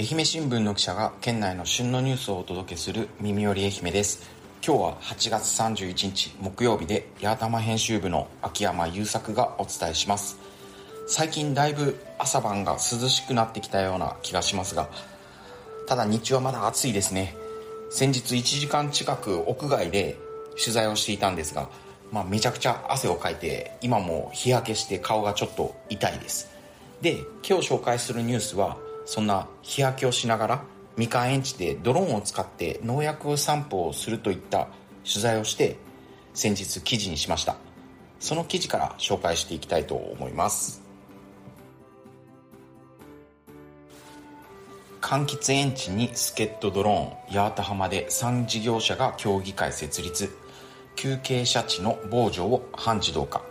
愛媛新聞の記者が県内の旬のニュースをお届けする耳より愛媛です。今日は8月31日木曜日で八幡編集部の秋山優作がお伝えします。最近だいぶ朝晩が涼しくなってきたような気がしますがただ日中はまだ暑いですね。先日1時間近く屋外で取材をしていたんですが、まあ、めちゃくちゃ汗をかいて今も日焼けして顔がちょっと痛いです。で今日紹介するニュースはそんな日焼けをしながらみかん園地でドローンを使って農薬散布をするといった取材をして先日記事にしました。その記事から紹介していきたいと思います。柑橘園地に助っ人ドローン八幡浜で3事業者が協議会設立。休憩者地の防除を半自動化。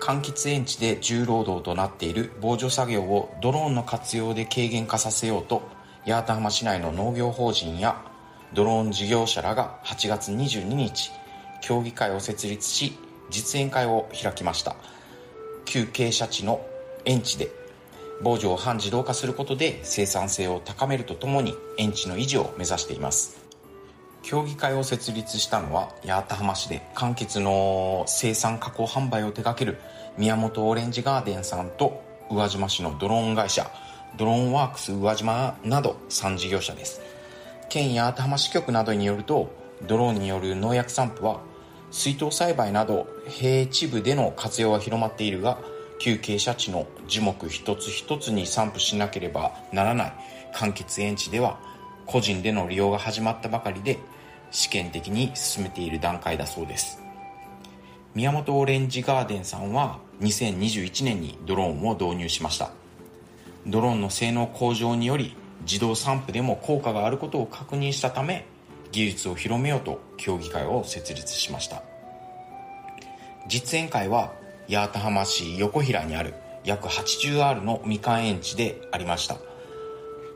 柑橘園地で重労働となっている防除作業をドローンの活用で軽減化させようと八幡浜市内の農業法人やドローン事業者らが8月22日協議会を設立し実演会を開きました。旧傾斜地の園地で防除を半自動化することで生産性を高めるとともに園地の維持を目指しています。協議会を設立したのは八幡浜市で柑橘の生産加工販売を手掛ける宮本オレンジガーデンさんと宇和島市のドローン会社ドローンワークス宇和島など3事業者です。県八幡浜支局などによるとドローンによる農薬散布は水耕栽培など平地部での活用は広まっているが旧傾斜地の樹木一つ一つに散布しなければならない。柑橘園地では個人での利用が始まったばかりで試験的に進めている段階だそうです。宮本オレンジガーデンさんは2021年にドローンを導入しました。ドローンの性能向上により自動散布でも効果があることを確認したため技術を広めようと協議会を設立しました。実演会は八幡浜市横平にある約 80R のみかん園地でありました。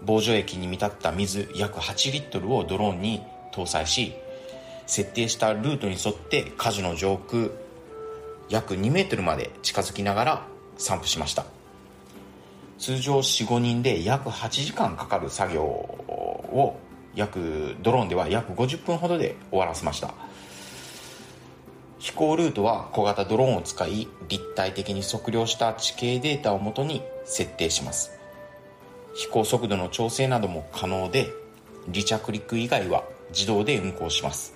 防除液に見立った水約8リットルをドローンに搭載し設定したルートに沿って果樹の上空約2メートルまで近づきながら散布しました。通常45人で約8時間かかる作業を約ドローンでは約50分ほどで終わらせました。飛行ルートは小型ドローンを使い立体的に測量した地形データをもとに設定します。飛行速度の調整なども可能で離着陸以外は自動で運行します。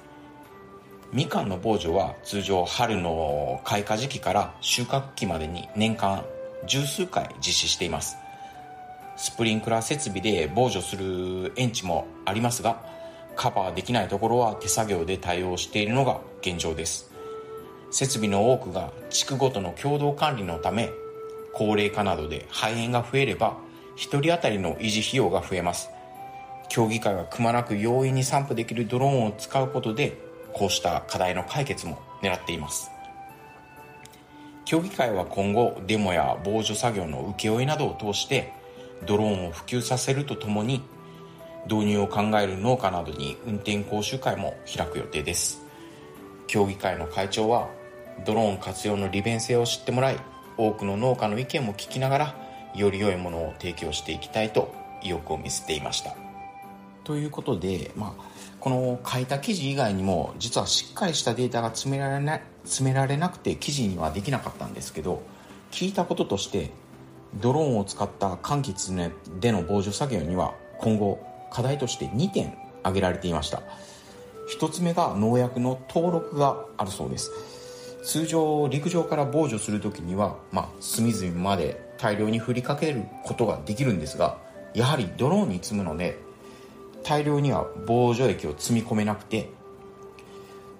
みかんの防除は通常春の開花時期から収穫期までに年間十数回実施しています。スプリンクラー設備で防除する園地もありますがカバーできないところは手作業で対応しているのが現状です。設備の多くが地区ごとの共同管理のため高齢化などで肺炎が増えれば1人当たりの維持費用が増えます。協議会はくまなく容易に散布できるドローンを使うことでこうした課題の解決も狙っています。協議会は今後デモや防除作業の請負などを通してドローンを普及させるとともに導入を考える農家などに運転講習会も開く予定です。協議会の会長はドローン活用の利便性を知ってもらい多くの農家の意見も聞きながらより良いものを提供していきたいと意欲を見せていました。ということで、まあ、この書いた記事以外にも実はしっかりしたデータが詰められな詰められなくて記事にはできなかったんですけど聞いたこととしてドローンを使った柑橘での防除作業には今後課題として2点挙げられていました。1つ目が農薬の登録があるそうです。通常陸上から防除する時には、まあ、隅々まで大量に振りかけることができるんですがやはりドローンに積むので大量には防除液を積み込めなくて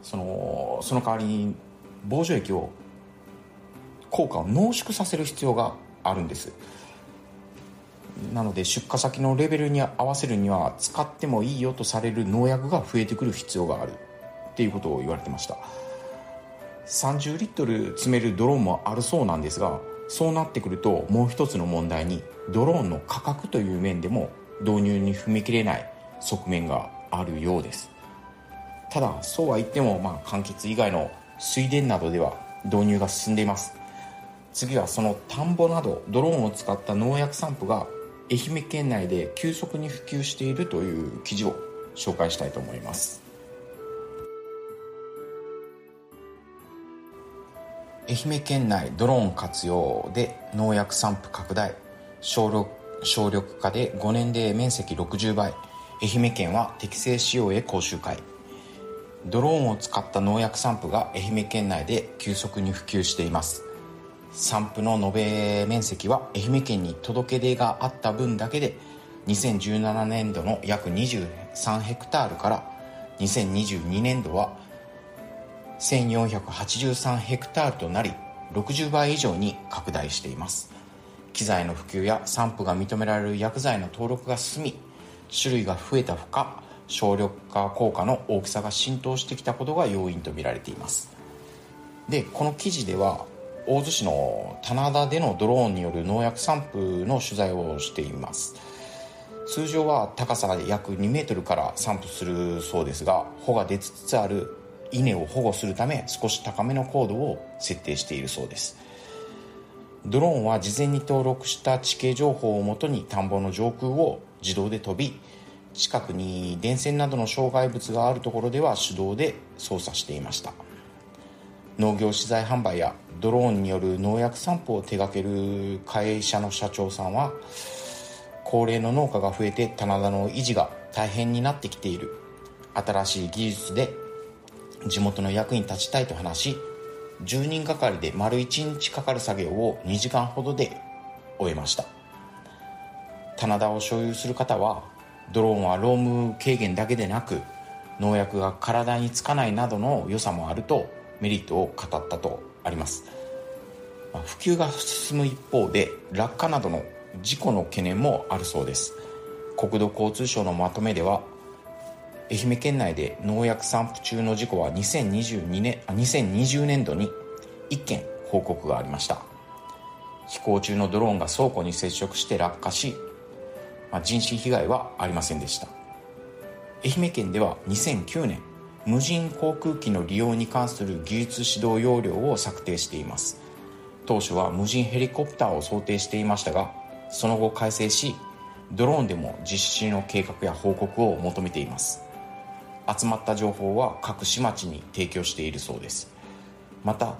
そのその代わりに防除液を効果を濃縮させる必要があるんです。なので出荷先のレベルに合わせるには使ってもいいよとされる農薬が増えてくる必要がある。っていうことを言われてました。30リットル詰めるドローンもあるそうなんですがそうなってくるともう一つの問題にドローンの価格という面でも導入に踏み切れない。側面があるようです。ただそうは言っても、まあ、柑橘以外の水田などでは導入が進んでいます。次はその田んぼなどドローンを使った農薬散布が愛媛県内で急速に普及しているという記事を紹介したいと思います。愛媛県内ドローン活用で農薬散布拡大。省力省力化で5年で面積60倍。愛媛県は適正使用へ講習会。ドローンを使った農薬散布が愛媛県内で急速に普及しています。散布の延べ面積は愛媛県に届け出があった分だけで2017年度の約23ヘクタールから2022年度は1483ヘクタールとなり60倍以上に拡大しています。機材の普及や散布が認められる薬剤の登録が進み種類が増えたほか省力化効果の大きさが浸透してきたことが要因とみられています。でこの記事では大洲市の棚田でのドローンによる農薬散布の取材をしています。通常は高さ約2メートルから散布するそうですが穂が出つつある稲を保護するため少し高めの高度を設定しているそうです。ドローンは事前に登録した地形情報をもとに田んぼの上空を自動で飛び近くに電線などの障害物があるところでは手動で操作していました。農業資材販売やドローンによる農薬散布を手掛ける会社の社長さんは高齢の農家が増えて棚田の維持が大変になってきている。新しい技術で地元の役に立ちたいと話し10人がかりで丸1日かかる作業を2時間ほどで終えました。棚田を所有する方はドローンは労務軽減だけでなく農薬が体につかないなどの良さもあるとメリットを語ったとあります。普及が進む一方で落下などの事故の懸念もあるそうです。国土交通省のまとめでは愛媛県内で農薬散布中の事故は2022年2020年度に1件報告がありました。飛行中のドローンが倉庫に接触して落下し、まあ、人身被害はありませんでした。愛媛県では2009年無人航空機の利用に関する技術指導要領を策定しています。当初は無人ヘリコプターを想定していましたがその後改正しドローンでも実施の計画や報告を求めています。集まった情報は各市町に提供しているそうです。また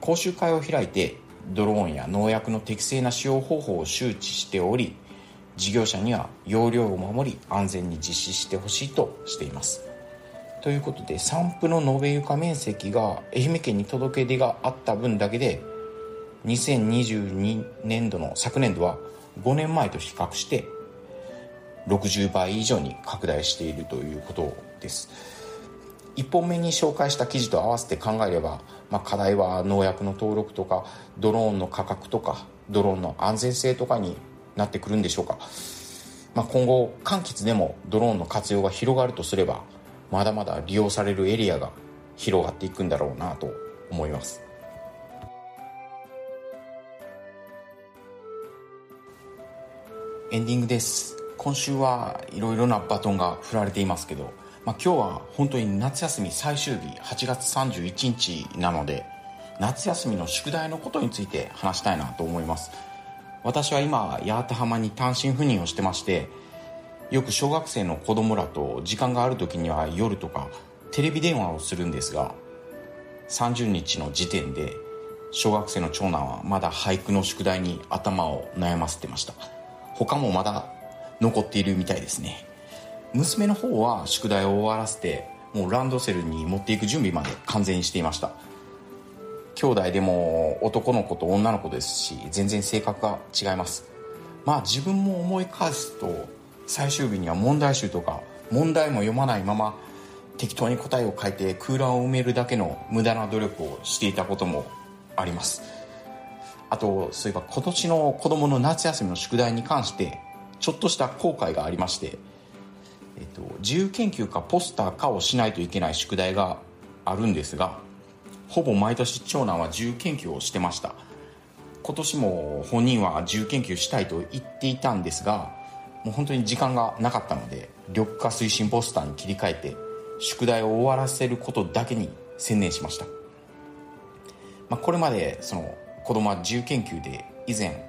講習会を開いてドローンや農薬の適正な使用方法を周知しており事業者には要領を守り安全に実施してほしいとしています。ということで散布の延べ床面積が愛媛県に届け出があった分だけで2022年度の昨年度は5年前と比較して60倍以上に拡大しているということです。1本目に紹介した記事と合わせて考えれば、まあ、課題は農薬の登録とかドローンの価格とかドローンの安全性とかになってくるんでしょうか、まあ、今後柑橘でもドローンの活用が広がるとすればまだまだ利用されるエリアが広がっていくんだろうなと思います。エンディングです。今週はいろいろなバトンが振られていますけど、まあ、今日は本当に夏休み最終日8月31日なので夏休みの宿題のことについて話したいなと思います。私は今八幡浜に単身赴任をしてましてよく小学生の子供らと時間がある時には夜とかテレビ電話をするんですが30日の時点で小学生の長男はまだ俳句の宿題に頭を悩ませてました。他もまだ残っているみたいですね。娘の方は宿題を終わらせてもうランドセルに持っていく準備まで完全にしていました。兄弟でも男の子と女の子ですし全然性格が違います。まあ自分も思い返すと最終日には問題集とか問題も読まないまま適当に答えを書いて空欄を埋めるだけの無駄な努力をしていたこともあります。あとそういえば今年の子供の夏休みの宿題に関してちょっとした後悔がありまして、えっと、自由研究かポスターかをしないといけない宿題があるんですがほぼ毎年長男は自由研究をしてました。今年も本人は自由研究したいと言っていたんですがもう本当に時間がなかったので緑化推進ポスターに切り替えて宿題を終わらせることだけに専念しました、まあ、これまでその子供は自由研究で以前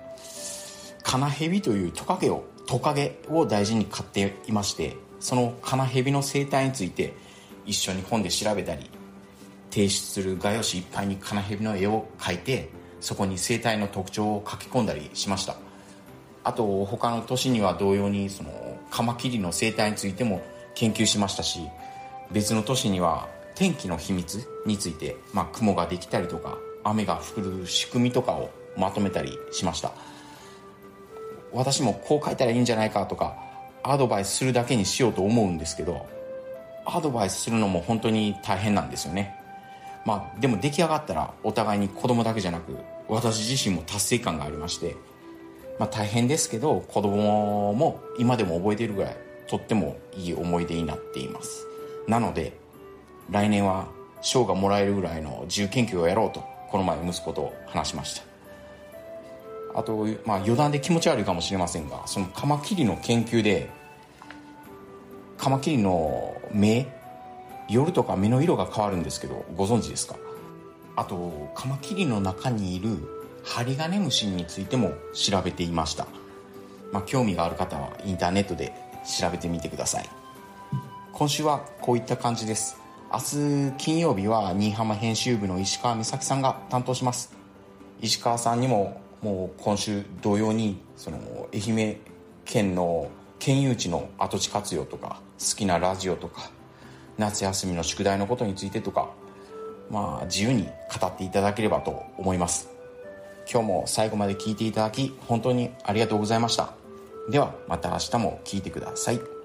カナヘビというトカゲをトカゲを大事に飼っていましてそのカナヘビの生態について一緒に本で調べたり提出する画用紙いっぱいにカナヘビの絵を描いてそこに生態の特徴を書き込んだりしました。あと他の都市には同様にそのカマキリの生態についても研究しましたし別の都市には天気の秘密について、まあ、雲ができたりとか雨が降る仕組みとかをまとめたりしました。私もこう書いたらいいんじゃないかとかアドバイスするだけにしようと思うんですけどアドバイスするのも本当に大変なんですよね。まあでも出来上がったらお互いに子供だけじゃなく私自身も達成感がありましてまあ大変ですけど子供も今でも覚えているぐらいとってもいい思い出になっています。なので来年は賞がもらえるぐらいの自由研究をやろうとこの前息子と話しました。あと、まあ、余談で気持ち悪いかもしれませんがそのカマキリの研究でカマキリの目夜とか目の色が変わるんですけどご存知ですか？あとカマキリの中にいるハリガネムシについても調べていました、まあ、興味がある方はインターネットで調べてみてください。今週はこういった感じです。明日金曜日は新居浜編集部の石川美咲さんが担当します。石川さんにももう今週同様にその愛媛県の県有地の跡地活用とか好きなラジオとか夏休みの宿題のことについてとかまあ自由に語っていただければと思います。今日も最後まで聞いていただき本当にありがとうございました。ではまた明日も聞いてください。